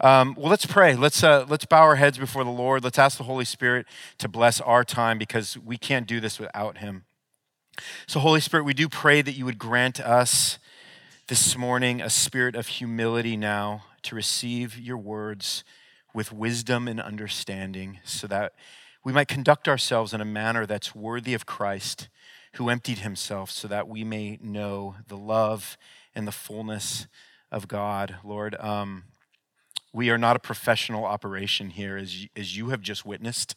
Um, well, let's pray. Let's, uh, let's bow our heads before the Lord. Let's ask the Holy Spirit to bless our time because we can't do this without Him. So, Holy Spirit, we do pray that you would grant us this morning a spirit of humility now to receive your words with wisdom and understanding so that we might conduct ourselves in a manner that's worthy of Christ who emptied himself so that we may know the love and the fullness of God. Lord, um, we are not a professional operation here, as you, as you have just witnessed.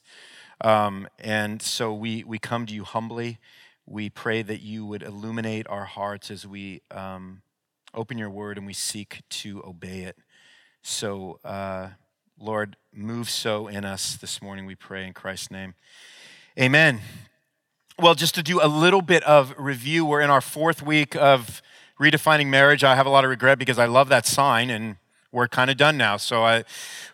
Um, and so we, we come to you humbly. We pray that you would illuminate our hearts as we um, open your word and we seek to obey it. So, uh, Lord, move so in us this morning, we pray in Christ's name. Amen. Well, just to do a little bit of review, we're in our fourth week of redefining marriage. I have a lot of regret because I love that sign and we're kind of done now. So I,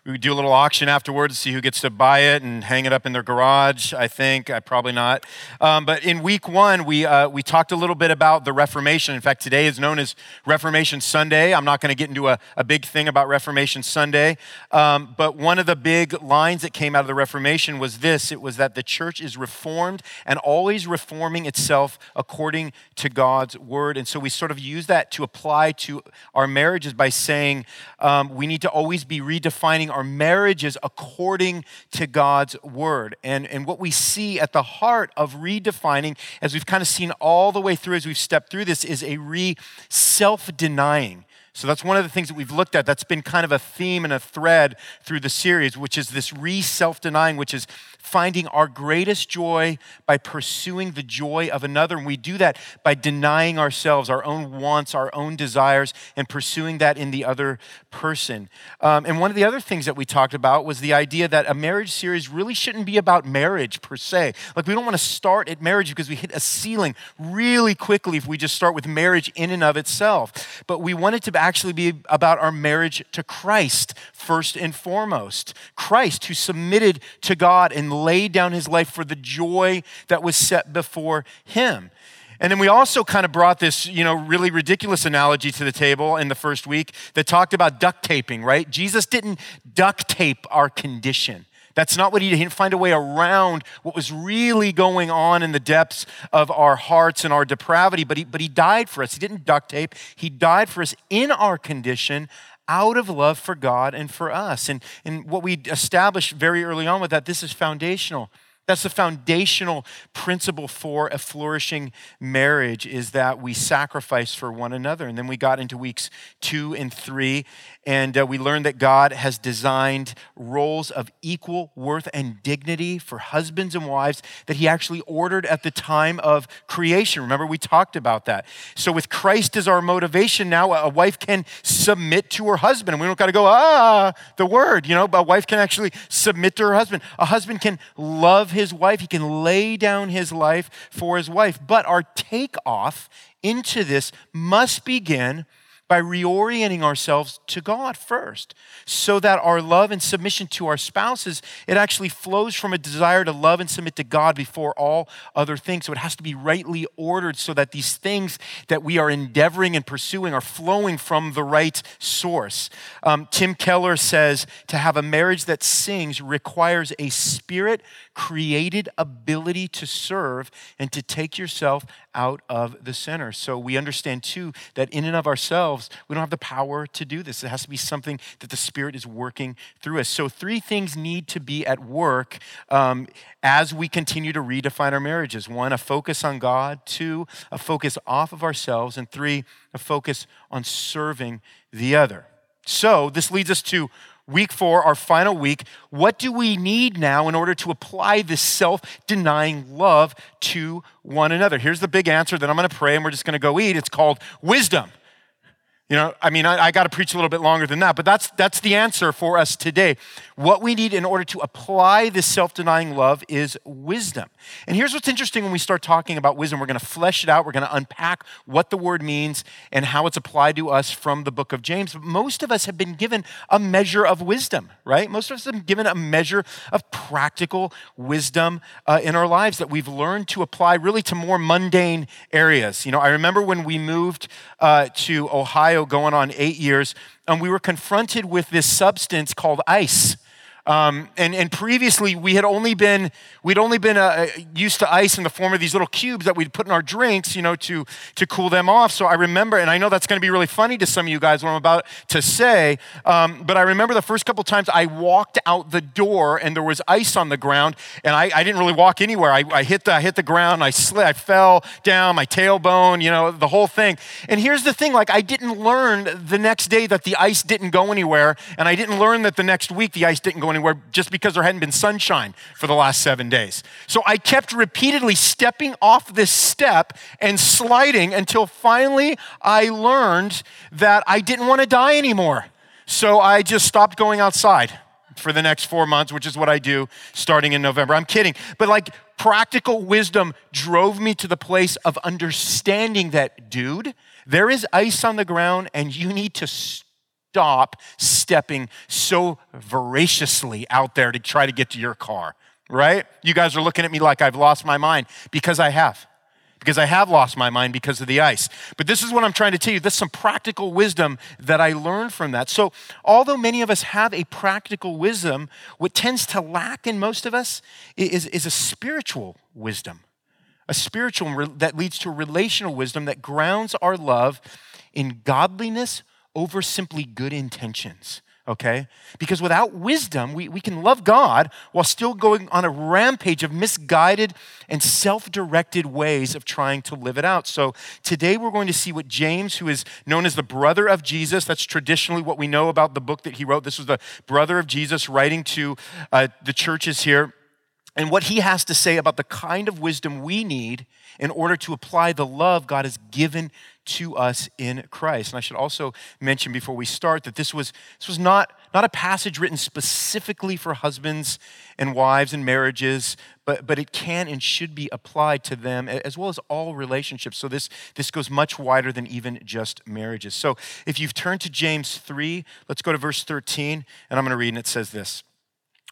we do a little auction afterwards see who gets to buy it and hang it up in their garage. I think I probably not. Um, but in week one, we uh, we talked a little bit about the Reformation. In fact, today is known as Reformation Sunday. I'm not going to get into a, a big thing about Reformation Sunday. Um, but one of the big lines that came out of the Reformation was this: it was that the church is reformed and always reforming itself according to God's word. And so we sort of use that to apply to our marriages by saying Um, we need to always be redefining our marriages according to God's word. And, and what we see at the heart of redefining, as we've kind of seen all the way through as we've stepped through this, is a re self denying. So that's one of the things that we've looked at. That's been kind of a theme and a thread through the series, which is this re self denying, which is finding our greatest joy by pursuing the joy of another. And we do that by denying ourselves, our own wants, our own desires, and pursuing that in the other person. Um, and one of the other things that we talked about was the idea that a marriage series really shouldn't be about marriage per se. Like, we don't want to start at marriage because we hit a ceiling really quickly if we just start with marriage in and of itself. But we want it to actually be about our marriage to Christ first and foremost. Christ, who submitted to God and laid down his life for the joy that was set before him. And then we also kind of brought this, you know, really ridiculous analogy to the table in the first week that talked about duct taping, right? Jesus didn't duct tape our condition. That's not what he did. He didn't find a way around what was really going on in the depths of our hearts and our depravity, but he, but he died for us. He didn't duct tape, he died for us in our condition out of love for God and for us. And, and what we established very early on with that, this is foundational. That's the foundational principle for a flourishing marriage is that we sacrifice for one another. And then we got into weeks two and three, and uh, we learned that God has designed roles of equal worth and dignity for husbands and wives that He actually ordered at the time of creation. Remember, we talked about that. So, with Christ as our motivation now, a wife can submit to her husband. And we don't got to go, ah, the word, you know, but a wife can actually submit to her husband. A husband can love his wife, he can lay down his life for his wife. But our takeoff into this must begin by reorienting ourselves to God first, so that our love and submission to our spouses, it actually flows from a desire to love and submit to God before all other things. So it has to be rightly ordered so that these things that we are endeavoring and pursuing are flowing from the right source. Um, Tim Keller says to have a marriage that sings requires a spirit created ability to serve and to take yourself out of the center. So we understand too that in and of ourselves, we don't have the power to do this. It has to be something that the Spirit is working through us. So three things need to be at work um, as we continue to redefine our marriages one, a focus on God, two, a focus off of ourselves, and three, a focus on serving the other. So this leads us to week four, our final week, what do we need now in order to apply this self denying love to one another? Here's the big answer that I'm going to pray and we're just going to go eat. It's called wisdom. You know, I mean, I, I got to preach a little bit longer than that, but that's, that's the answer for us today. What we need in order to apply this self denying love is wisdom. And here's what's interesting when we start talking about wisdom we're going to flesh it out, we're going to unpack what the word means and how it's applied to us from the book of James. But most of us have been given a measure of wisdom, right? Most of us have been given a measure of practical wisdom uh, in our lives that we've learned to apply really to more mundane areas. You know, I remember when we moved uh, to Ohio going on eight years, and we were confronted with this substance called ice. Um, and, and previously, we had only been we'd only been uh, used to ice in the form of these little cubes that we'd put in our drinks, you know, to to cool them off. So I remember, and I know that's going to be really funny to some of you guys what I'm about to say. Um, but I remember the first couple times I walked out the door and there was ice on the ground, and I, I didn't really walk anywhere. I, I hit the I hit the ground, I slid, I fell down, my tailbone, you know, the whole thing. And here's the thing: like I didn't learn the next day that the ice didn't go anywhere, and I didn't learn that the next week the ice didn't go anywhere anywhere just because there hadn't been sunshine for the last seven days. So I kept repeatedly stepping off this step and sliding until finally I learned that I didn't want to die anymore. So I just stopped going outside for the next four months, which is what I do starting in November. I'm kidding. But like practical wisdom drove me to the place of understanding that, dude, there is ice on the ground and you need to stop stepping so voraciously out there to try to get to your car, right? You guys are looking at me like I've lost my mind because I have. Because I have lost my mind because of the ice. But this is what I'm trying to tell you. This is some practical wisdom that I learned from that. So, although many of us have a practical wisdom, what tends to lack in most of us is, is a spiritual wisdom. A spiritual that leads to relational wisdom that grounds our love in godliness over simply good intentions, okay? Because without wisdom, we, we can love God while still going on a rampage of misguided and self directed ways of trying to live it out. So today we're going to see what James, who is known as the brother of Jesus, that's traditionally what we know about the book that he wrote. This was the brother of Jesus writing to uh, the churches here and what he has to say about the kind of wisdom we need in order to apply the love God has given to us in Christ. And I should also mention before we start that this was, this was not, not a passage written specifically for husbands and wives and marriages, but, but it can and should be applied to them as well as all relationships. So this, this goes much wider than even just marriages. So if you've turned to James 3, let's go to verse 13, and I'm going to read, and it says this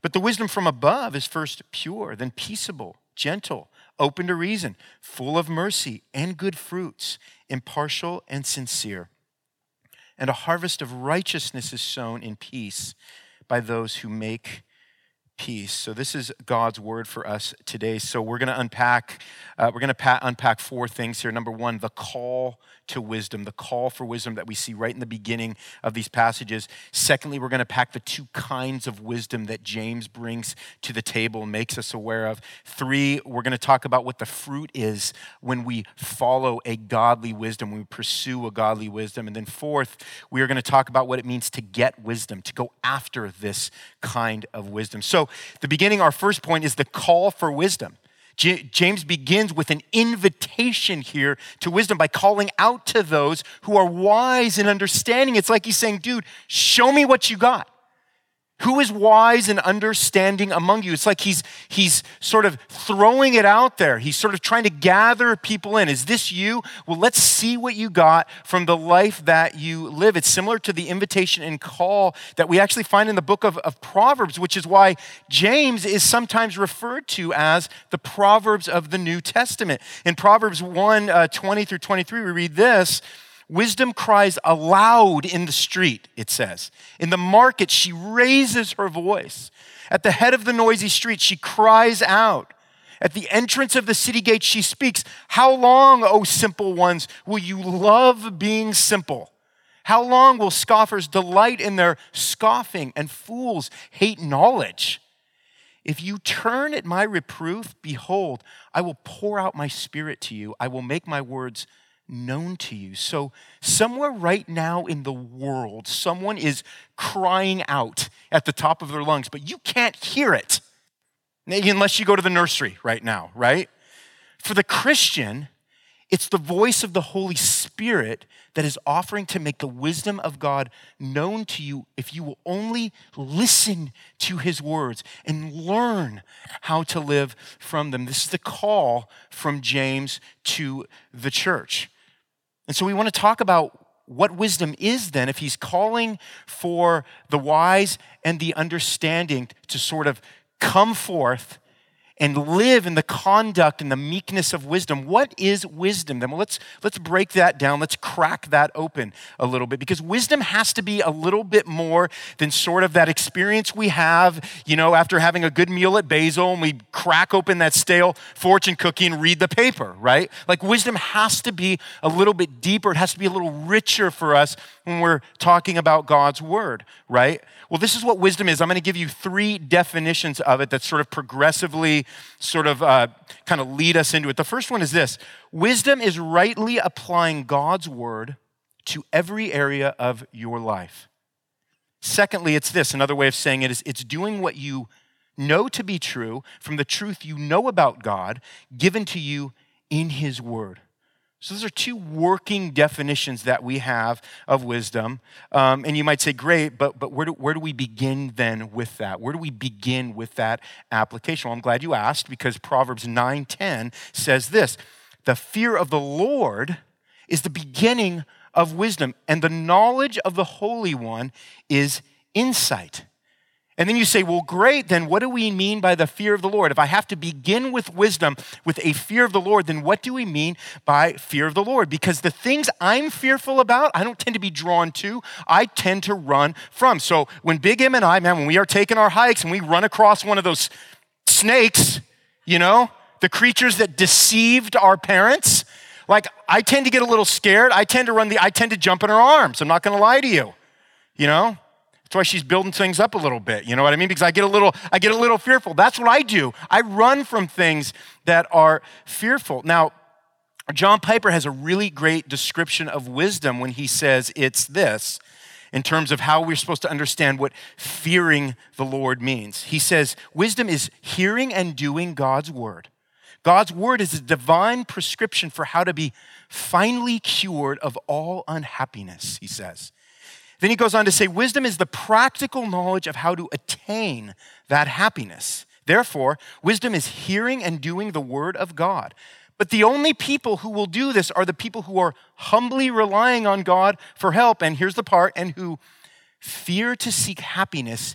But the wisdom from above is first pure, then peaceable, gentle open to reason, full of mercy and good fruits, impartial and sincere. And a harvest of righteousness is sown in peace by those who make peace. So this is God's word for us today. So we're going to unpack uh, we're going to pa- unpack four things here. Number one, the call to wisdom, the call for wisdom that we see right in the beginning of these passages. Secondly, we're going to pack the two kinds of wisdom that James brings to the table and makes us aware of. Three, we're going to talk about what the fruit is when we follow a godly wisdom, when we pursue a godly wisdom. And then fourth, we are going to talk about what it means to get wisdom, to go after this kind of wisdom. So, the beginning, our first point is the call for wisdom. James begins with an invitation here to wisdom by calling out to those who are wise and understanding. It's like he's saying, dude, show me what you got. Who is wise and understanding among you? It's like he's, he's sort of throwing it out there. He's sort of trying to gather people in. Is this you? Well, let's see what you got from the life that you live. It's similar to the invitation and call that we actually find in the book of, of Proverbs, which is why James is sometimes referred to as the Proverbs of the New Testament. In Proverbs 1 uh, 20 through 23, we read this. Wisdom cries aloud in the street, it says. In the market, she raises her voice. At the head of the noisy street, she cries out. At the entrance of the city gate, she speaks. How long, O simple ones, will you love being simple? How long will scoffers delight in their scoffing and fools hate knowledge? If you turn at my reproof, behold, I will pour out my spirit to you. I will make my words known to you. So, somewhere right now in the world, someone is crying out at the top of their lungs, but you can't hear it unless you go to the nursery right now, right? For the Christian, It's the voice of the Holy Spirit that is offering to make the wisdom of God known to you if you will only listen to his words and learn how to live from them. This is the call from James to the church. And so we want to talk about what wisdom is then if he's calling for the wise and the understanding to sort of come forth and live in the conduct and the meekness of wisdom. What is wisdom then? Well, let's, let's break that down. Let's crack that open a little bit because wisdom has to be a little bit more than sort of that experience we have, you know, after having a good meal at Basil and we crack open that stale fortune cookie and read the paper, right? Like wisdom has to be a little bit deeper. It has to be a little richer for us when we're talking about God's word, right? Well, this is what wisdom is. I'm going to give you three definitions of it that sort of progressively sort of uh, kind of lead us into it. The first one is this wisdom is rightly applying God's word to every area of your life. Secondly, it's this another way of saying it is it's doing what you know to be true from the truth you know about God given to you in His Word. So, those are two working definitions that we have of wisdom. Um, and you might say, great, but, but where, do, where do we begin then with that? Where do we begin with that application? Well, I'm glad you asked because Proverbs 9:10 says this The fear of the Lord is the beginning of wisdom, and the knowledge of the Holy One is insight. And then you say, well, great, then what do we mean by the fear of the Lord? If I have to begin with wisdom, with a fear of the Lord, then what do we mean by fear of the Lord? Because the things I'm fearful about, I don't tend to be drawn to, I tend to run from. So when Big M and I, man, when we are taking our hikes and we run across one of those snakes, you know, the creatures that deceived our parents, like I tend to get a little scared. I tend to run the, I tend to jump in her arms. I'm not going to lie to you, you know? That's why she's building things up a little bit. You know what I mean? Because I get a little, I get a little fearful. That's what I do. I run from things that are fearful. Now, John Piper has a really great description of wisdom when he says it's this in terms of how we're supposed to understand what fearing the Lord means. He says, Wisdom is hearing and doing God's word. God's word is a divine prescription for how to be finally cured of all unhappiness, he says. Then he goes on to say, wisdom is the practical knowledge of how to attain that happiness. Therefore, wisdom is hearing and doing the word of God. But the only people who will do this are the people who are humbly relying on God for help. And here's the part, and who fear to seek happiness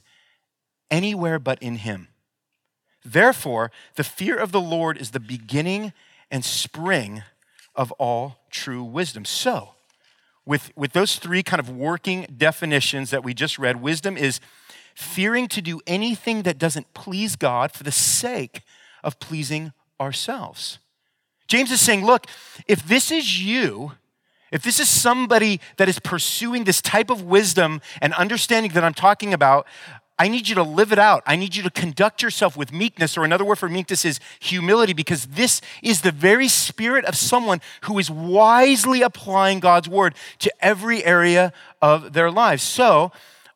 anywhere but in Him. Therefore, the fear of the Lord is the beginning and spring of all true wisdom. So, with, with those three kind of working definitions that we just read, wisdom is fearing to do anything that doesn't please God for the sake of pleasing ourselves. James is saying, look, if this is you, if this is somebody that is pursuing this type of wisdom and understanding that I'm talking about, I need you to live it out. I need you to conduct yourself with meekness, or another word for meekness is humility, because this is the very spirit of someone who is wisely applying God's word to every area of their lives. So,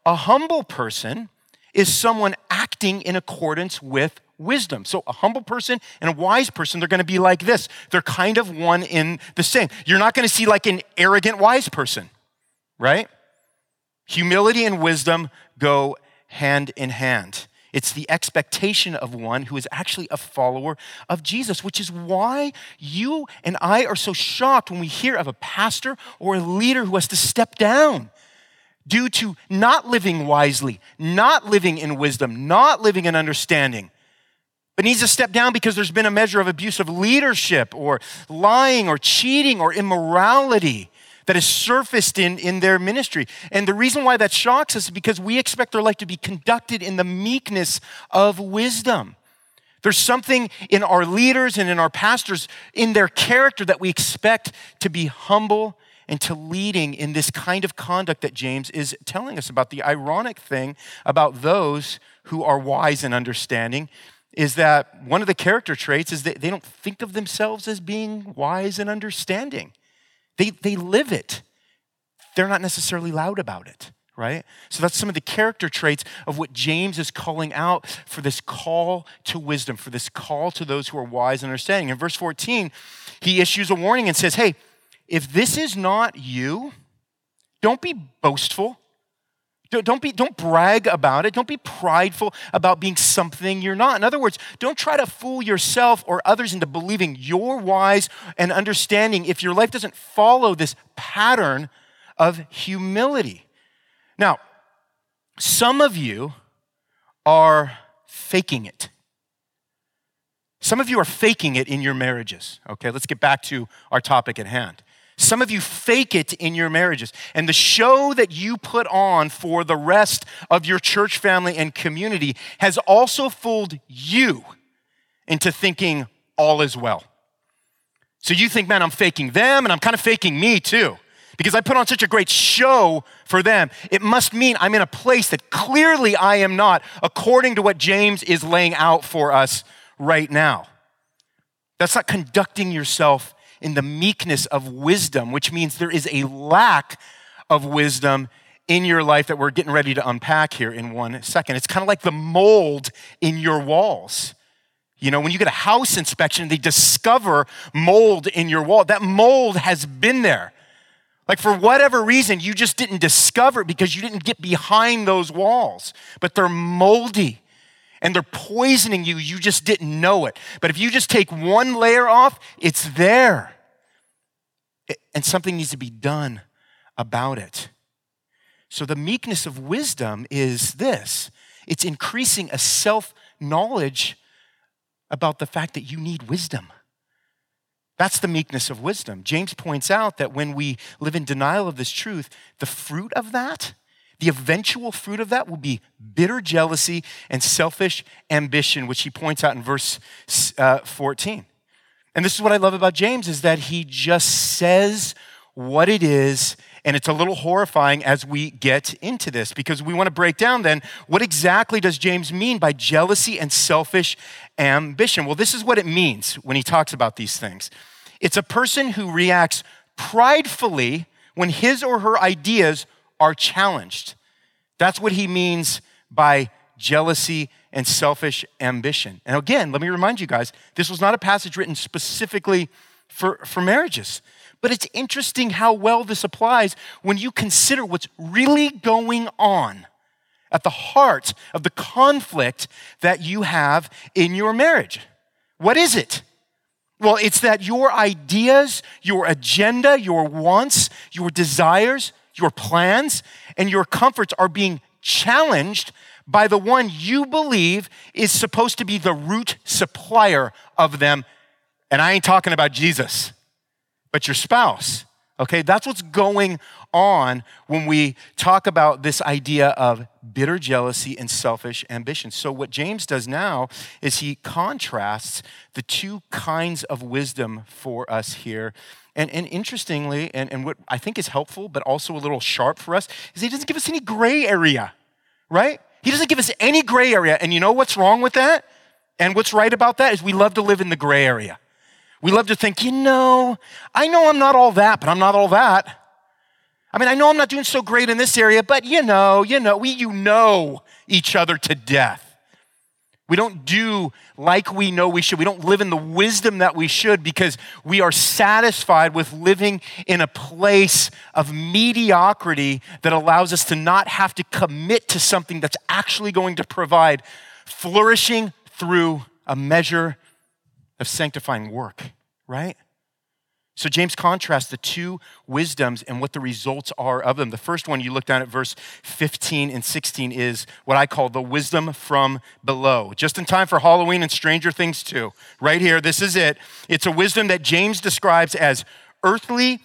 a humble person is someone acting in accordance with wisdom. So, a humble person and a wise person, they're going to be like this. They're kind of one in the same. You're not going to see like an arrogant wise person, right? Humility and wisdom go hand in hand. It's the expectation of one who is actually a follower of Jesus, which is why you and I are so shocked when we hear of a pastor or a leader who has to step down due to not living wisely, not living in wisdom, not living in understanding, but needs to step down because there's been a measure of abuse of leadership or lying or cheating or immorality that has surfaced in, in their ministry. And the reason why that shocks us is because we expect their life to be conducted in the meekness of wisdom. There's something in our leaders and in our pastors, in their character, that we expect to be humble and to leading in this kind of conduct that James is telling us about. The ironic thing about those who are wise and understanding is that one of the character traits is that they don't think of themselves as being wise and understanding. They, they live it. They're not necessarily loud about it, right? So that's some of the character traits of what James is calling out for this call to wisdom, for this call to those who are wise and understanding. In verse 14, he issues a warning and says, Hey, if this is not you, don't be boastful. Don't, be, don't brag about it. Don't be prideful about being something you're not. In other words, don't try to fool yourself or others into believing you're wise and understanding if your life doesn't follow this pattern of humility. Now, some of you are faking it. Some of you are faking it in your marriages. Okay, let's get back to our topic at hand. Some of you fake it in your marriages. And the show that you put on for the rest of your church family and community has also fooled you into thinking all is well. So you think, man, I'm faking them and I'm kind of faking me too. Because I put on such a great show for them. It must mean I'm in a place that clearly I am not, according to what James is laying out for us right now. That's not conducting yourself in the meekness of wisdom, which means there is a lack of wisdom in your life that we're getting ready to unpack here in one second. It's kind of like the mold in your walls. You know, when you get a house inspection, they discover mold in your wall. That mold has been there. Like, for whatever reason, you just didn't discover it because you didn't get behind those walls, but they're moldy and they're poisoning you. You just didn't know it. But if you just take one layer off, it's there. And something needs to be done about it. So, the meekness of wisdom is this it's increasing a self knowledge about the fact that you need wisdom. That's the meekness of wisdom. James points out that when we live in denial of this truth, the fruit of that the eventual fruit of that will be bitter jealousy and selfish ambition, which he points out in verse uh, 14. And this is what I love about James is that he just says what it is and it's a little horrifying as we get into this because we want to break down then what exactly does James mean by jealousy and selfish ambition? Well, this is what it means when he talks about these things. It's a person who reacts pridefully when his or her ideas are challenged. That's what he means by jealousy and selfish ambition. And again, let me remind you guys this was not a passage written specifically for, for marriages. But it's interesting how well this applies when you consider what's really going on at the heart of the conflict that you have in your marriage. What is it? Well, it's that your ideas, your agenda, your wants, your desires, your plans, and your comforts are being challenged by the one you believe is supposed to be the root supplier of them. And I ain't talking about Jesus, but your spouse. Okay, that's what's going on when we talk about this idea of bitter jealousy and selfish ambition. So, what James does now is he contrasts the two kinds of wisdom for us here and, and interestingly, and, and what I think is helpful, but also a little sharp for us, is he doesn't give us any gray area, right? He doesn't give us any gray area. And you know what's wrong with that? And what's right about that is we love to live in the gray area. We love to think, you know, I know I'm not all that, but I'm not all that. I mean, I know I'm not doing so great in this area, but you know, you know, we you know each other to death. We don't do like we know we should. We don't live in the wisdom that we should because we are satisfied with living in a place of mediocrity that allows us to not have to commit to something that's actually going to provide flourishing through a measure of sanctifying work, right? So James contrasts the two wisdoms and what the results are of them. The first one you look down at verse 15 and 16 is what I call the wisdom from below. Just in time for Halloween and Stranger Things too. Right here, this is it. It's a wisdom that James describes as earthly,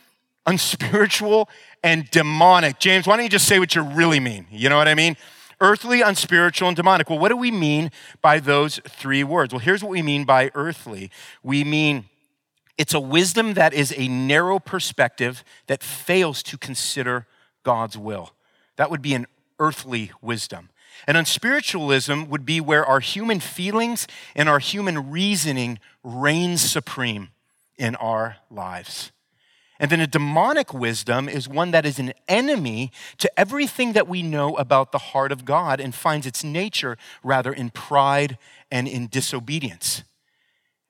unspiritual, and demonic. James, why don't you just say what you really mean? You know what I mean? Earthly, unspiritual, and demonic. Well, what do we mean by those three words? Well, here's what we mean by earthly. We mean it's a wisdom that is a narrow perspective that fails to consider God's will. That would be an earthly wisdom. And unspiritualism would be where our human feelings and our human reasoning reigns supreme in our lives. And then a demonic wisdom is one that is an enemy to everything that we know about the heart of God and finds its nature rather in pride and in disobedience.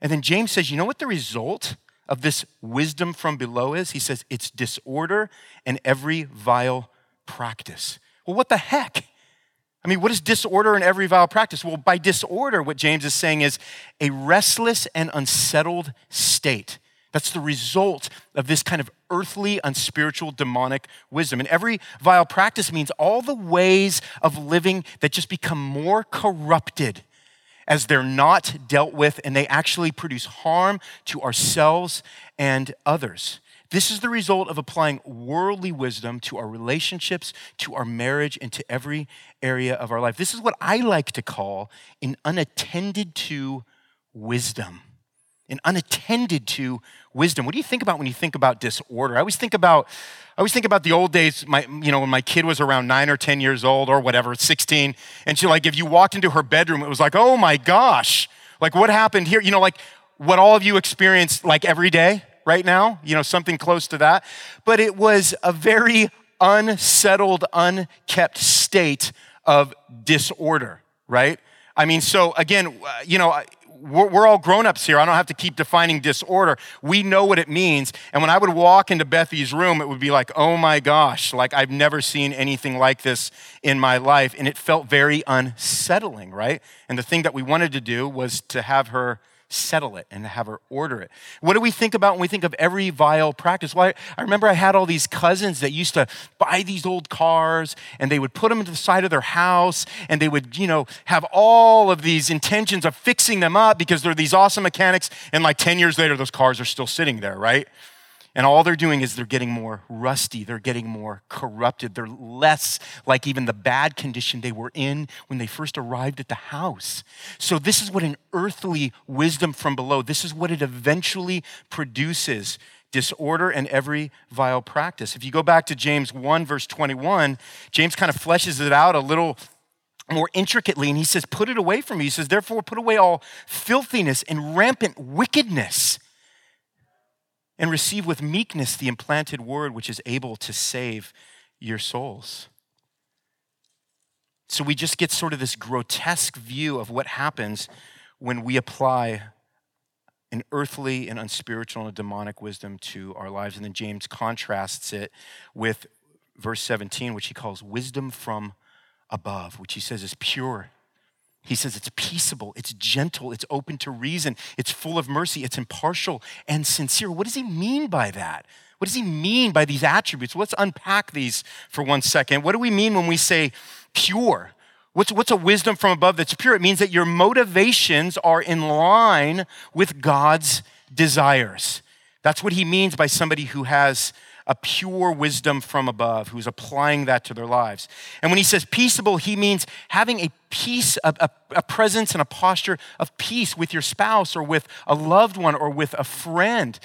And then James says, you know what the result of this wisdom from below is? He says, it's disorder and every vile practice. Well, what the heck? I mean, what is disorder and every vile practice? Well, by disorder, what James is saying is a restless and unsettled state. That's the result of this kind of earthly, unspiritual, demonic wisdom. And every vile practice means all the ways of living that just become more corrupted as they're not dealt with and they actually produce harm to ourselves and others. This is the result of applying worldly wisdom to our relationships, to our marriage, and to every area of our life. This is what I like to call an unattended to wisdom. An unattended to wisdom. What do you think about when you think about disorder? I always think about I always think about the old days, my, you know, when my kid was around nine or 10 years old or whatever, 16, and she like, if you walked into her bedroom, it was like, oh my gosh, like what happened here? You know, like what all of you experience like every day right now, you know, something close to that. But it was a very unsettled, unkept state of disorder, right? I mean, so again, you know, we're, we're all grown-ups here. I don't have to keep defining disorder. We know what it means. And when I would walk into Bethy's room, it would be like, oh my gosh, like I've never seen anything like this in my life. And it felt very unsettling, right? And the thing that we wanted to do was to have her settle it and have her order it. What do we think about when we think of every vile practice? Well, I, remember I had all these cousins that used to buy these old cars and they would put them into the side of their house and they would, you know, have all of these intentions of fixing them up because they're these awesome mechanics. And like 10 years later, those cars are still sitting there, right? And all they're doing is they're getting more rusty, they're getting more corrupted, they're less like even the bad condition they were in when they first arrived at the house. So, this is what an earthly wisdom from below, this is what it eventually produces disorder and every vile practice. If you go back to James 1, verse 21, James kind of fleshes it out a little more intricately, and he says, Put it away from you. He says, Therefore, put away all filthiness and rampant wickedness and receive with meekness the implanted word which is able to save your souls. So we just get sort of this grotesque view of what happens when we apply an earthly and unspiritual and demonic wisdom to our lives. And then James contrasts it with verse 17, which he calls wisdom from above, which he says is pure he says it's peaceable, it's gentle, it's open to reason, it's full of mercy, it's impartial and sincere. What does he mean by that? What does he mean by these attributes? Let's unpack these for one second. What do we mean when we say pure? What's, what's a wisdom from above that's pure? It means that your motivations are in line with God's desires. That's what he means by somebody who has a pure wisdom from above, who's applying that to their lives. And when he says peaceable, he means having a peace, a, a, a, presence and a posture of peace with your spouse or with a loved one or with a friend.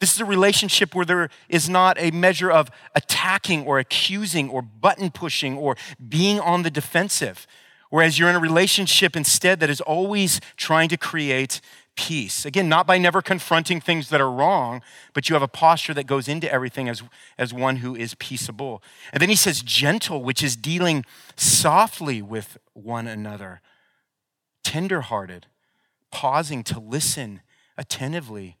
This is a relationship where there is not a measure of attacking or accusing or button pushing or being on the defensive. Whereas you're in a relationship instead that is always trying to create peace. Again, not by never confronting things that are wrong, but you have a posture that goes into everything as, as one who is peaceable. And then he says gentle, which is dealing softly with one another, tenderhearted, pausing to listen attentively.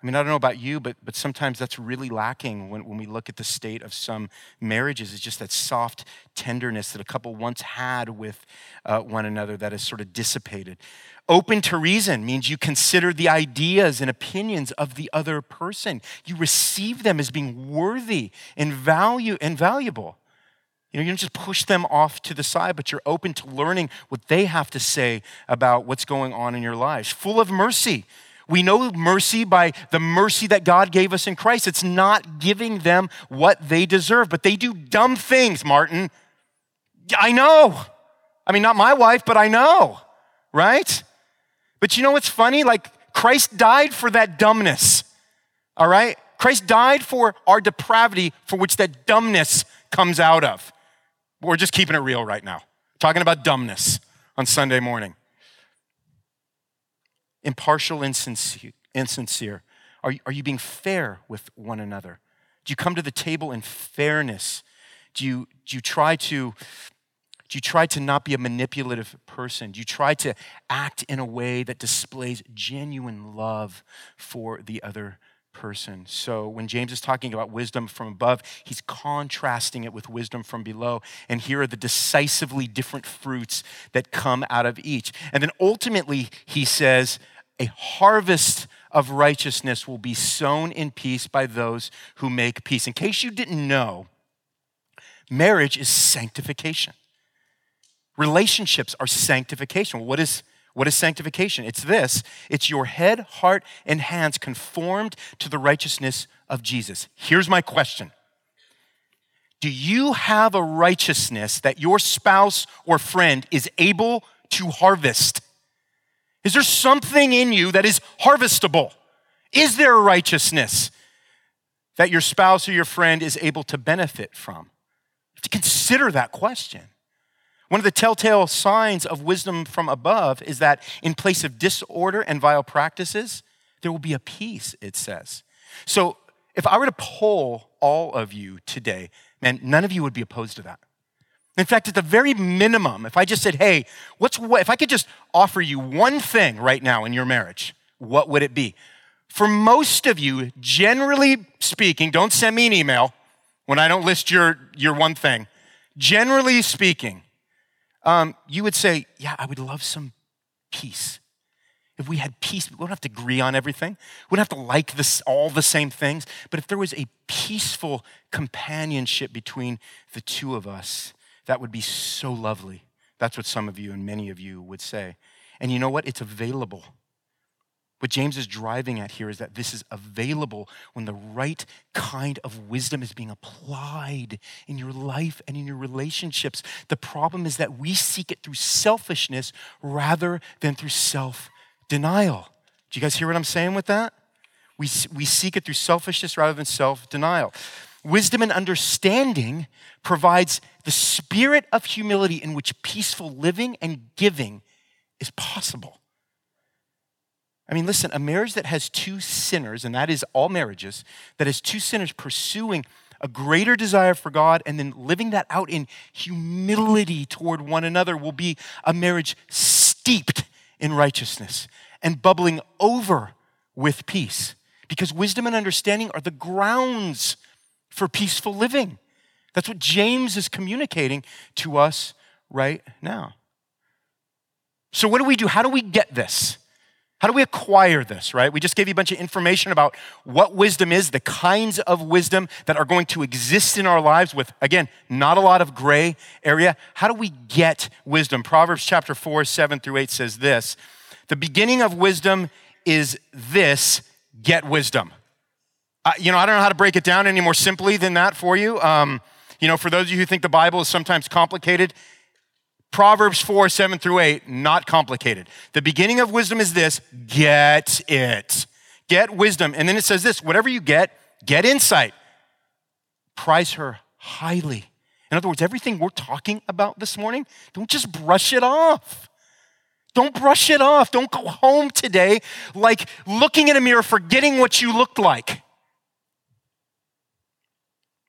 I mean, I don't know about you, but, but sometimes that's really lacking when, when we look at the state of some marriages. It's just that soft tenderness that a couple once had with uh, one another that is sort of dissipated. Open to reason means you consider the ideas and opinions of the other person. You receive them as being worthy and value and valuable. You know, you don't just push them off to the side, but you're open to learning what they have to say about what's going on in your lives. Full of mercy. We know mercy by the mercy that God gave us in Christ. It's not giving them what they deserve, but they do dumb things, Martin. I know. I mean, not my wife, but I know, right? But you know what's funny? Like, Christ died for that dumbness, all right? Christ died for our depravity for which that dumbness comes out of. We're just keeping it real right now, talking about dumbness on Sunday morning. Impartial, insincere, insincere Are, are you being fair with one another? Do you come to the table in fairness? Do you, do you try to do you try to not be a manipulative person? Do you try to act in a way that displays genuine love for the other person? So, when James is talking about wisdom from above, he's contrasting it with wisdom from below. And here are the decisively different fruits that come out of each. And then ultimately, he says, a harvest of righteousness will be sown in peace by those who make peace. In case you didn't know, marriage is sanctification. Relationships are sanctification. What is, what is sanctification? It's this it's your head, heart, and hands conformed to the righteousness of Jesus. Here's my question Do you have a righteousness that your spouse or friend is able to harvest? Is there something in you that is harvestable? Is there a righteousness that your spouse or your friend is able to benefit from? To consider that question. One of the telltale signs of wisdom from above is that in place of disorder and vile practices, there will be a peace, it says. So if I were to poll all of you today, man, none of you would be opposed to that. In fact, at the very minimum, if I just said, hey, what's what, if I could just offer you one thing right now in your marriage, what would it be? For most of you, generally speaking, don't send me an email when I don't list your, your one thing. Generally speaking, um, you would say, Yeah, I would love some peace. If we had peace, we wouldn't have to agree on everything. We wouldn't have to like this, all the same things. But if there was a peaceful companionship between the two of us, that would be so lovely. That's what some of you and many of you would say. And you know what? It's available. What James is driving at here is that this is available when the right kind of wisdom is being applied in your life and in your relationships. The problem is that we seek it through selfishness rather than through self denial. Do you guys hear what I'm saying with that? We, we seek it through selfishness rather than self denial. Wisdom and understanding provides the spirit of humility in which peaceful living and giving is possible. I mean, listen, a marriage that has two sinners, and that is all marriages, that has two sinners pursuing a greater desire for God and then living that out in humility toward one another will be a marriage steeped in righteousness and bubbling over with peace. Because wisdom and understanding are the grounds for peaceful living. That's what James is communicating to us right now. So, what do we do? How do we get this? How do we acquire this, right? We just gave you a bunch of information about what wisdom is, the kinds of wisdom that are going to exist in our lives with, again, not a lot of gray area. How do we get wisdom? Proverbs chapter 4, 7 through 8 says this The beginning of wisdom is this get wisdom. Uh, you know, I don't know how to break it down any more simply than that for you. Um, you know, for those of you who think the Bible is sometimes complicated, Proverbs 4, 7 through 8, not complicated. The beginning of wisdom is this get it. Get wisdom. And then it says this whatever you get, get insight. Prize her highly. In other words, everything we're talking about this morning, don't just brush it off. Don't brush it off. Don't go home today like looking in a mirror, forgetting what you looked like.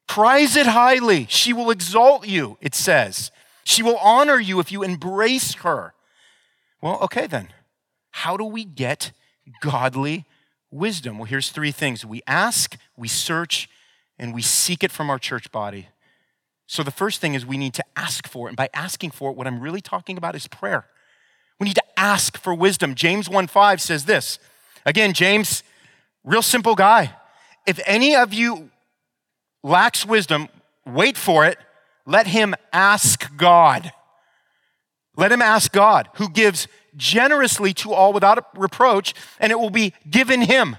Prize it highly. She will exalt you, it says. She will honor you if you embrace her. Well, okay then. How do we get godly wisdom? Well, here's three things we ask, we search, and we seek it from our church body. So the first thing is we need to ask for it. And by asking for it, what I'm really talking about is prayer. We need to ask for wisdom. James 1:5 says this. Again, James, real simple guy. If any of you lacks wisdom, wait for it let him ask God. Let him ask God, who gives generously to all without reproach, and it will be given him.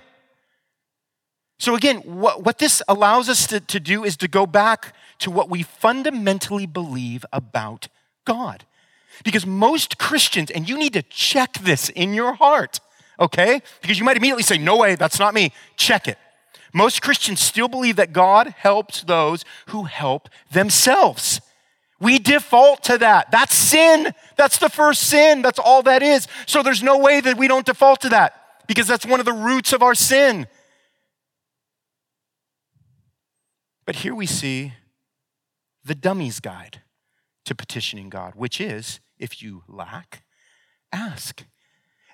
So, again, what, what this allows us to, to do is to go back to what we fundamentally believe about God. Because most Christians, and you need to check this in your heart, okay? Because you might immediately say, No way, that's not me. Check it. Most Christians still believe that God helps those who help themselves. We default to that. That's sin. That's the first sin. That's all that is. So there's no way that we don't default to that because that's one of the roots of our sin. But here we see the dummy's guide to petitioning God, which is if you lack, ask.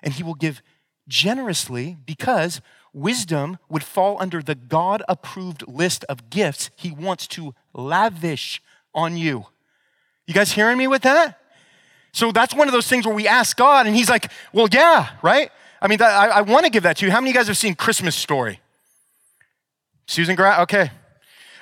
And he will give generously because wisdom would fall under the God approved list of gifts he wants to lavish on you. You guys hearing me with that? So that's one of those things where we ask God, and He's like, well, yeah, right? I mean, I, I want to give that to you. How many of you guys have seen Christmas Story? Susan Grant? Okay,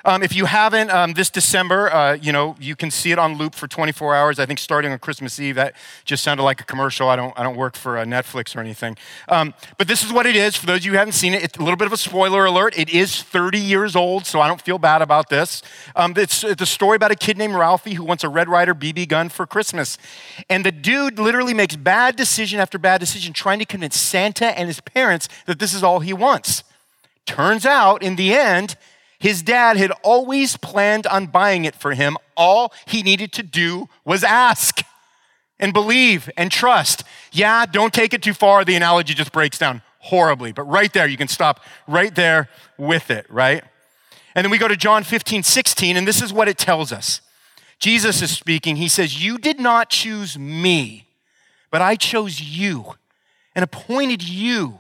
um, if you haven't, um, this December, uh, you know, you can see it on loop for 24 hours. I think starting on Christmas Eve. That just sounded like a commercial. I don't, I don't work for uh, Netflix or anything. Um, but this is what it is. For those of you who haven't seen it, it's a little bit of a spoiler alert. It is 30 years old, so I don't feel bad about this. Um, it's, it's a story about a kid named Ralphie who wants a Red Ryder BB gun for Christmas, and the dude literally makes bad decision after bad decision, trying to convince Santa and his parents that this is all he wants. Turns out, in the end his dad had always planned on buying it for him. All he needed to do was ask and believe and trust. Yeah, don't take it too far. The analogy just breaks down horribly, but right there, you can stop right there with it, right? And then we go to John 15, 16, and this is what it tells us. Jesus is speaking. He says, You did not choose me, but I chose you and appointed you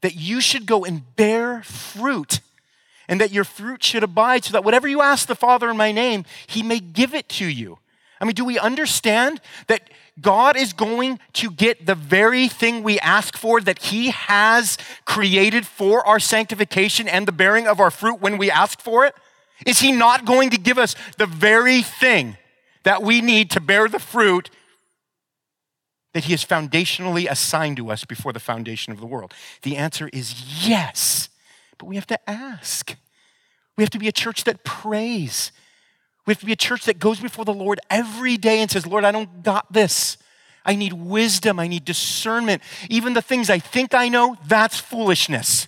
that you should go and bear fruit and that your fruit should abide, so that whatever you ask the Father in my name, he may give it to you. I mean, do we understand that God is going to get the very thing we ask for that He has created for our sanctification and the bearing of our fruit when we ask for it? Is He not going to give us the very thing that we need to bear the fruit that He has foundationally assigned to us before the foundation of the world? The answer is yes, but we have to ask. We have to be a church that prays. We have to be a church that goes before the Lord every day and says, Lord, I don't got this. I need wisdom. I need discernment. Even the things I think I know, that's foolishness.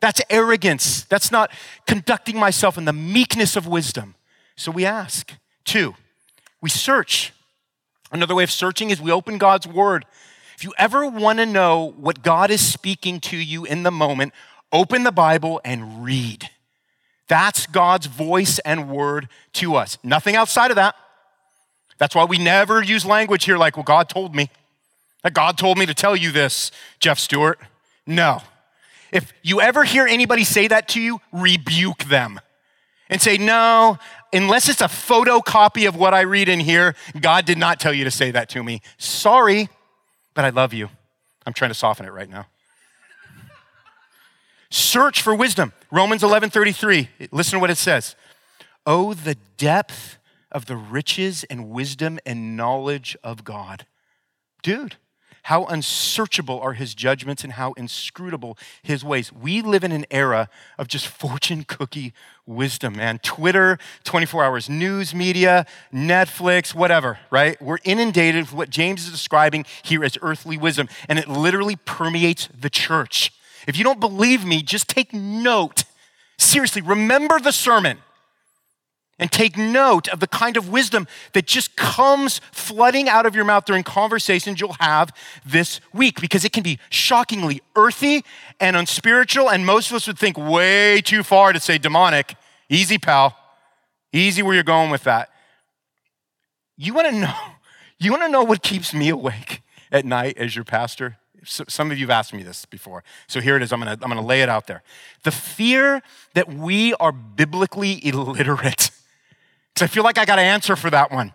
That's arrogance. That's not conducting myself in the meekness of wisdom. So we ask. Two, we search. Another way of searching is we open God's word. If you ever want to know what God is speaking to you in the moment, open the Bible and read. That's God's voice and word to us. Nothing outside of that. That's why we never use language here like, well, God told me. That God told me to tell you this, Jeff Stewart. No. If you ever hear anybody say that to you, rebuke them and say, no, unless it's a photocopy of what I read in here, God did not tell you to say that to me. Sorry, but I love you. I'm trying to soften it right now. Search for wisdom. Romans 11:33. Listen to what it says. Oh, the depth of the riches and wisdom and knowledge of God. Dude, how unsearchable are his judgments and how inscrutable his ways. We live in an era of just fortune cookie wisdom, man. Twitter, 24 hours news media, Netflix, whatever, right? We're inundated with what James is describing here as earthly wisdom, and it literally permeates the church. If you don't believe me, just take note. Seriously, remember the sermon and take note of the kind of wisdom that just comes flooding out of your mouth during conversations you'll have this week because it can be shockingly earthy and unspiritual, and most of us would think way too far to say demonic. Easy, pal. Easy where you're going with that. You want to know, you want to know what keeps me awake at night as your pastor? Some of you have asked me this before. So here it is. I'm going to I'm going to lay it out there. The fear that we are biblically illiterate. Because I feel like I got to answer for that one.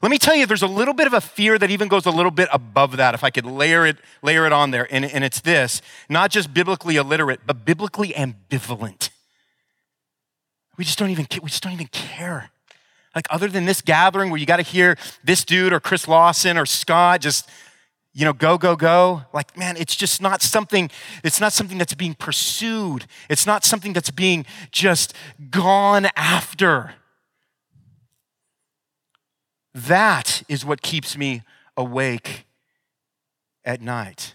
Let me tell you, there's a little bit of a fear that even goes a little bit above that, if I could layer it, layer it on there. And, and it's this not just biblically illiterate, but biblically ambivalent. We just don't even we just don't even care. Like other than this gathering where you got to hear this dude or Chris Lawson or Scott just you know, go, go, go. Like, man, it's just not something, it's not something that's being pursued. It's not something that's being just gone after. That is what keeps me awake at night.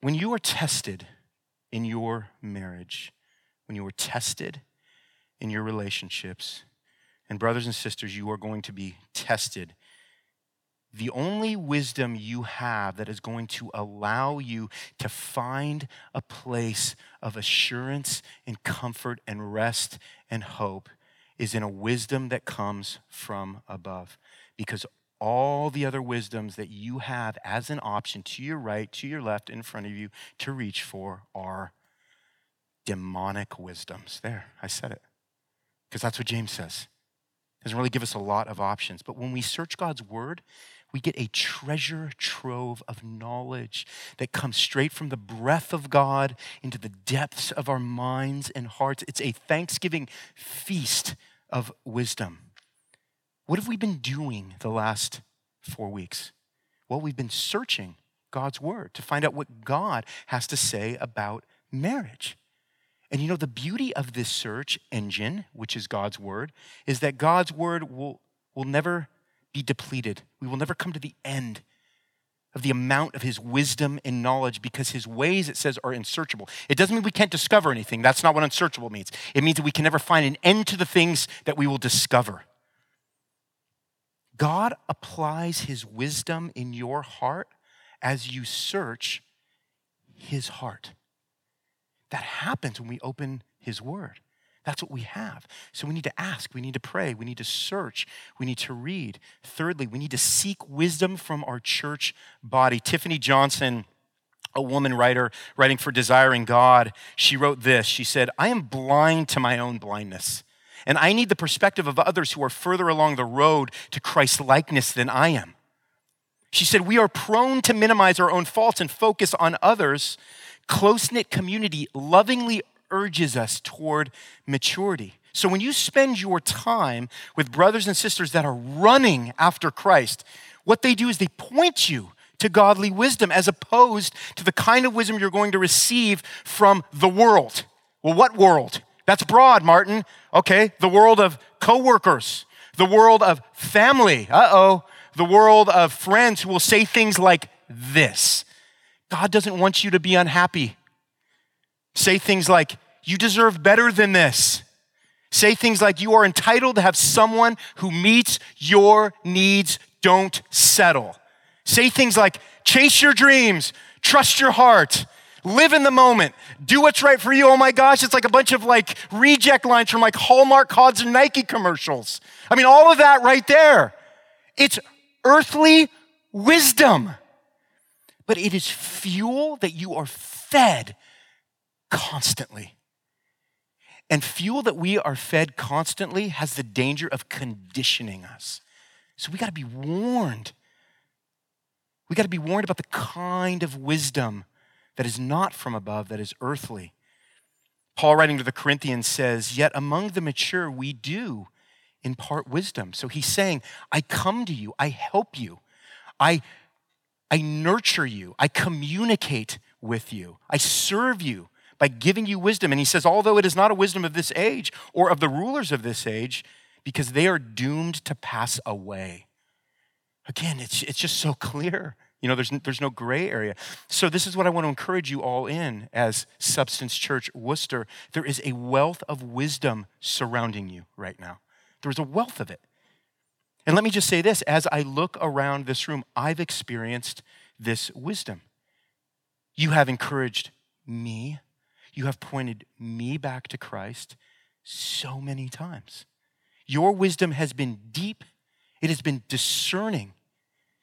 When you are tested in your marriage, when you are tested in your relationships. And, brothers and sisters, you are going to be tested the only wisdom you have that is going to allow you to find a place of assurance and comfort and rest and hope is in a wisdom that comes from above. Because all the other wisdoms that you have as an option to your right, to your left, in front of you to reach for are demonic wisdoms. There, I said it. Because that's what James says. Doesn't really give us a lot of options. But when we search God's word, we get a treasure trove of knowledge that comes straight from the breath of God into the depths of our minds and hearts. It's a thanksgiving feast of wisdom. What have we been doing the last four weeks? Well, we've been searching God's word to find out what God has to say about marriage. And you know, the beauty of this search engine, which is God's word, is that God's word will, will never be depleted. We will never come to the end of the amount of his wisdom and knowledge because his ways, it says, are unsearchable. It doesn't mean we can't discover anything. That's not what unsearchable means. It means that we can never find an end to the things that we will discover. God applies his wisdom in your heart as you search his heart. That happens when we open his word. That's what we have. So we need to ask, we need to pray, we need to search, we need to read. Thirdly, we need to seek wisdom from our church body. Tiffany Johnson, a woman writer writing for Desiring God, she wrote this. She said, I am blind to my own blindness. And I need the perspective of others who are further along the road to Christ likeness than I am. She said, We are prone to minimize our own faults and focus on others. Close knit community lovingly urges us toward maturity. So when you spend your time with brothers and sisters that are running after Christ, what they do is they point you to godly wisdom as opposed to the kind of wisdom you're going to receive from the world. Well, what world? That's broad, Martin. Okay, the world of coworkers, the world of family. Uh oh, the world of friends who will say things like this God doesn't want you to be unhappy. Say things like, You deserve better than this. Say things like, You are entitled to have someone who meets your needs. Don't settle. Say things like, Chase your dreams, trust your heart. Live in the moment. Do what's right for you. Oh my gosh, it's like a bunch of like reject lines from like Hallmark cards and Nike commercials. I mean, all of that right there. It's earthly wisdom, but it is fuel that you are fed constantly. And fuel that we are fed constantly has the danger of conditioning us. So we got to be warned. We got to be warned about the kind of wisdom that is not from above, that is earthly. Paul, writing to the Corinthians, says, Yet among the mature we do impart wisdom. So he's saying, I come to you, I help you, I, I nurture you, I communicate with you, I serve you by giving you wisdom. And he says, although it is not a wisdom of this age or of the rulers of this age, because they are doomed to pass away. Again, it's, it's just so clear. You know, there's, there's no gray area. So, this is what I want to encourage you all in as Substance Church Worcester. There is a wealth of wisdom surrounding you right now. There's a wealth of it. And let me just say this as I look around this room, I've experienced this wisdom. You have encouraged me you have pointed me back to Christ so many times. Your wisdom has been deep, it has been discerning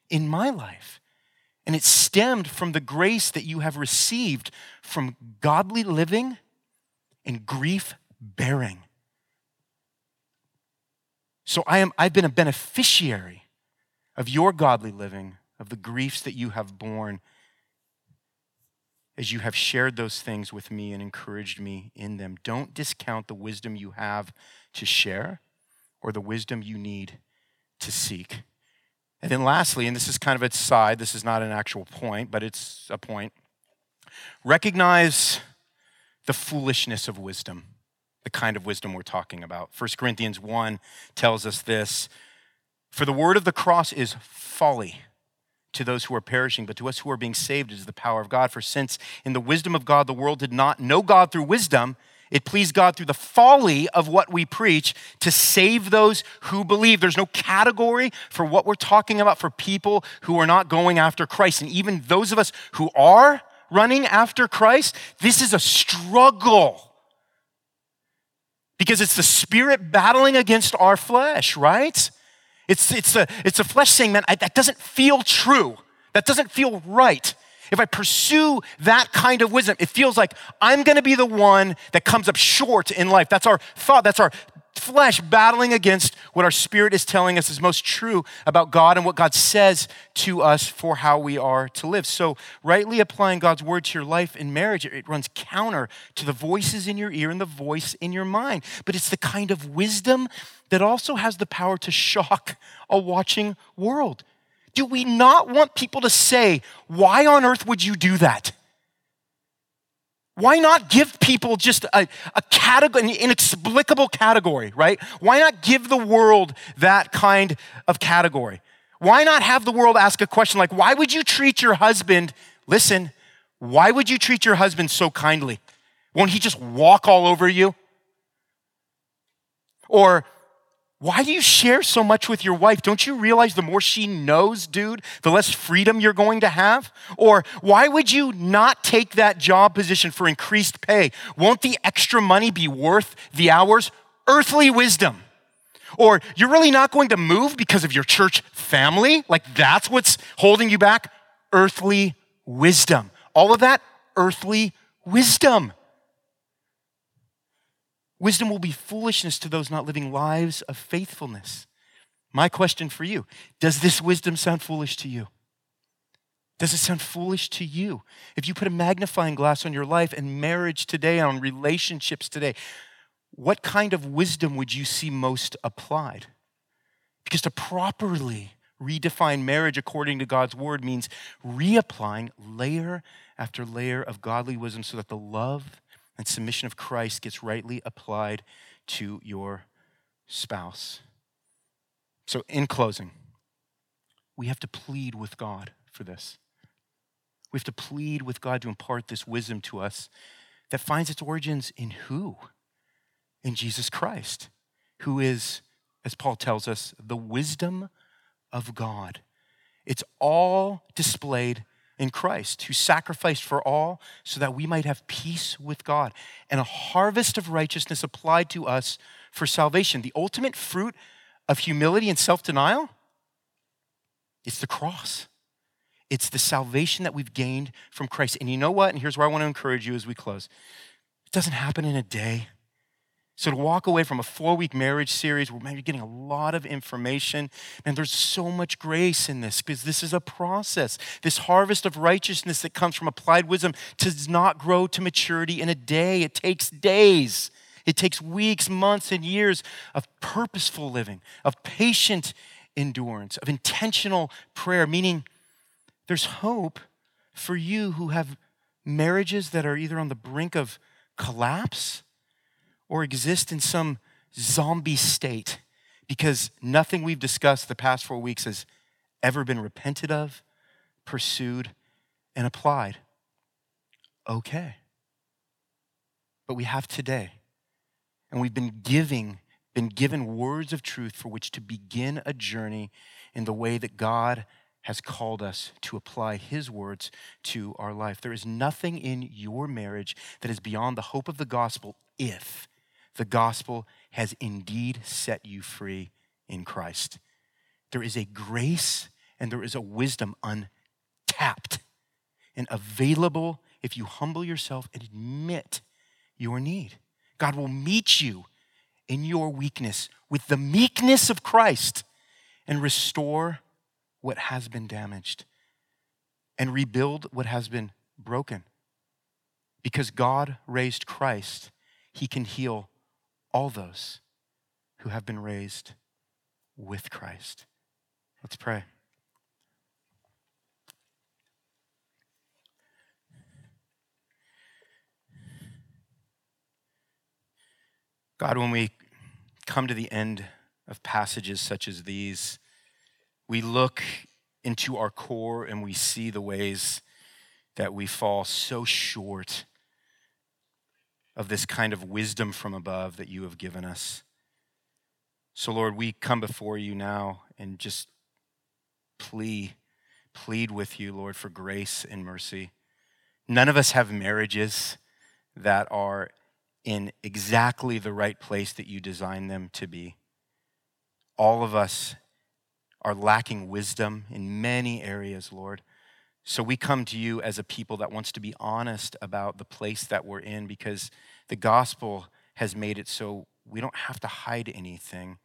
in my life. And it stemmed from the grace that you have received from godly living and grief bearing. So I am, I've been a beneficiary of your godly living, of the griefs that you have borne as you have shared those things with me and encouraged me in them. Don't discount the wisdom you have to share or the wisdom you need to seek. And then, lastly, and this is kind of its side, this is not an actual point, but it's a point. Recognize the foolishness of wisdom, the kind of wisdom we're talking about. 1 Corinthians 1 tells us this For the word of the cross is folly to those who are perishing, but to us who are being saved is the power of God. For since in the wisdom of God the world did not know God through wisdom, It pleased God through the folly of what we preach to save those who believe. There's no category for what we're talking about for people who are not going after Christ. And even those of us who are running after Christ, this is a struggle because it's the spirit battling against our flesh, right? It's, it's, a, it's a flesh saying, man, I, that doesn't feel true. That doesn't feel right. If I pursue that kind of wisdom, it feels like I'm going to be the one that comes up short in life. That's our thought. That's our flesh battling against what our spirit is telling us is most true about God and what God says to us for how we are to live. So, rightly applying God's word to your life in marriage, it runs counter to the voices in your ear and the voice in your mind. But it's the kind of wisdom that also has the power to shock a watching world. Do we not want people to say, Why on earth would you do that? Why not give people just a, a category, an inexplicable category, right? Why not give the world that kind of category? Why not have the world ask a question like, Why would you treat your husband, listen, why would you treat your husband so kindly? Won't he just walk all over you? Or why do you share so much with your wife? Don't you realize the more she knows, dude, the less freedom you're going to have? Or why would you not take that job position for increased pay? Won't the extra money be worth the hours? Earthly wisdom. Or you're really not going to move because of your church family? Like that's what's holding you back? Earthly wisdom. All of that, earthly wisdom. Wisdom will be foolishness to those not living lives of faithfulness. My question for you Does this wisdom sound foolish to you? Does it sound foolish to you? If you put a magnifying glass on your life and marriage today, on relationships today, what kind of wisdom would you see most applied? Because to properly redefine marriage according to God's word means reapplying layer after layer of godly wisdom so that the love and submission of Christ gets rightly applied to your spouse. So, in closing, we have to plead with God for this. We have to plead with God to impart this wisdom to us that finds its origins in who? In Jesus Christ, who is, as Paul tells us, the wisdom of God. It's all displayed in Christ, who sacrificed for all so that we might have peace with God and a harvest of righteousness applied to us for salvation. The ultimate fruit of humility and self denial it's the cross. It's the salvation that we've gained from Christ. And you know what? And here's where I want to encourage you as we close it doesn't happen in a day. So to walk away from a four-week marriage series where maybe getting a lot of information, and there's so much grace in this because this is a process. This harvest of righteousness that comes from applied wisdom does not grow to maturity in a day. It takes days. It takes weeks, months, and years of purposeful living, of patient endurance, of intentional prayer, meaning there's hope for you who have marriages that are either on the brink of collapse or exist in some zombie state because nothing we've discussed the past four weeks has ever been repented of, pursued, and applied. Okay. But we have today. And we've been giving, been given words of truth for which to begin a journey in the way that God has called us to apply his words to our life. There is nothing in your marriage that is beyond the hope of the gospel if the gospel has indeed set you free in Christ. There is a grace and there is a wisdom untapped and available if you humble yourself and admit your need. God will meet you in your weakness with the meekness of Christ and restore what has been damaged and rebuild what has been broken. Because God raised Christ, He can heal all those who have been raised with Christ. Let's pray. God, when we come to the end of passages such as these, we look into our core and we see the ways that we fall so short of this kind of wisdom from above that you have given us. So, Lord, we come before you now and just plea, plead with you, Lord, for grace and mercy. None of us have marriages that are in exactly the right place that you designed them to be. All of us are lacking wisdom in many areas, Lord. So we come to you as a people that wants to be honest about the place that we're in because the gospel has made it so we don't have to hide anything.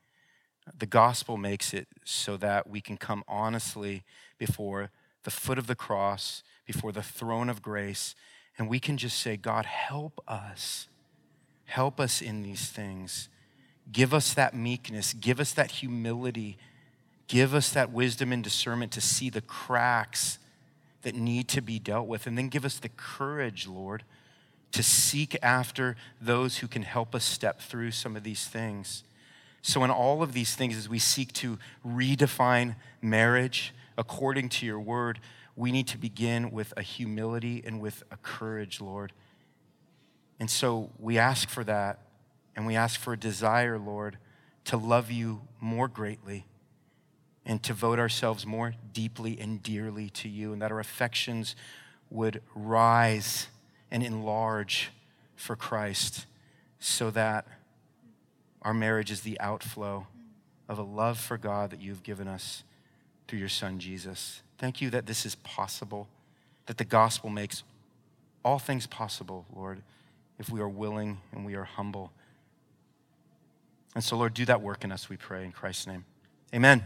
The gospel makes it so that we can come honestly before the foot of the cross, before the throne of grace, and we can just say, God, help us. Help us in these things. Give us that meekness. Give us that humility. Give us that wisdom and discernment to see the cracks that need to be dealt with. And then give us the courage, Lord, to seek after those who can help us step through some of these things. So, in all of these things, as we seek to redefine marriage according to your word, we need to begin with a humility and with a courage, Lord. And so we ask for that, and we ask for a desire, Lord, to love you more greatly and to vote ourselves more deeply and dearly to you, and that our affections would rise and enlarge for Christ so that our marriage is the outflow of a love for God that you've given us through your Son, Jesus. Thank you that this is possible, that the gospel makes all things possible, Lord, if we are willing and we are humble. And so, Lord, do that work in us, we pray, in Christ's name. Amen.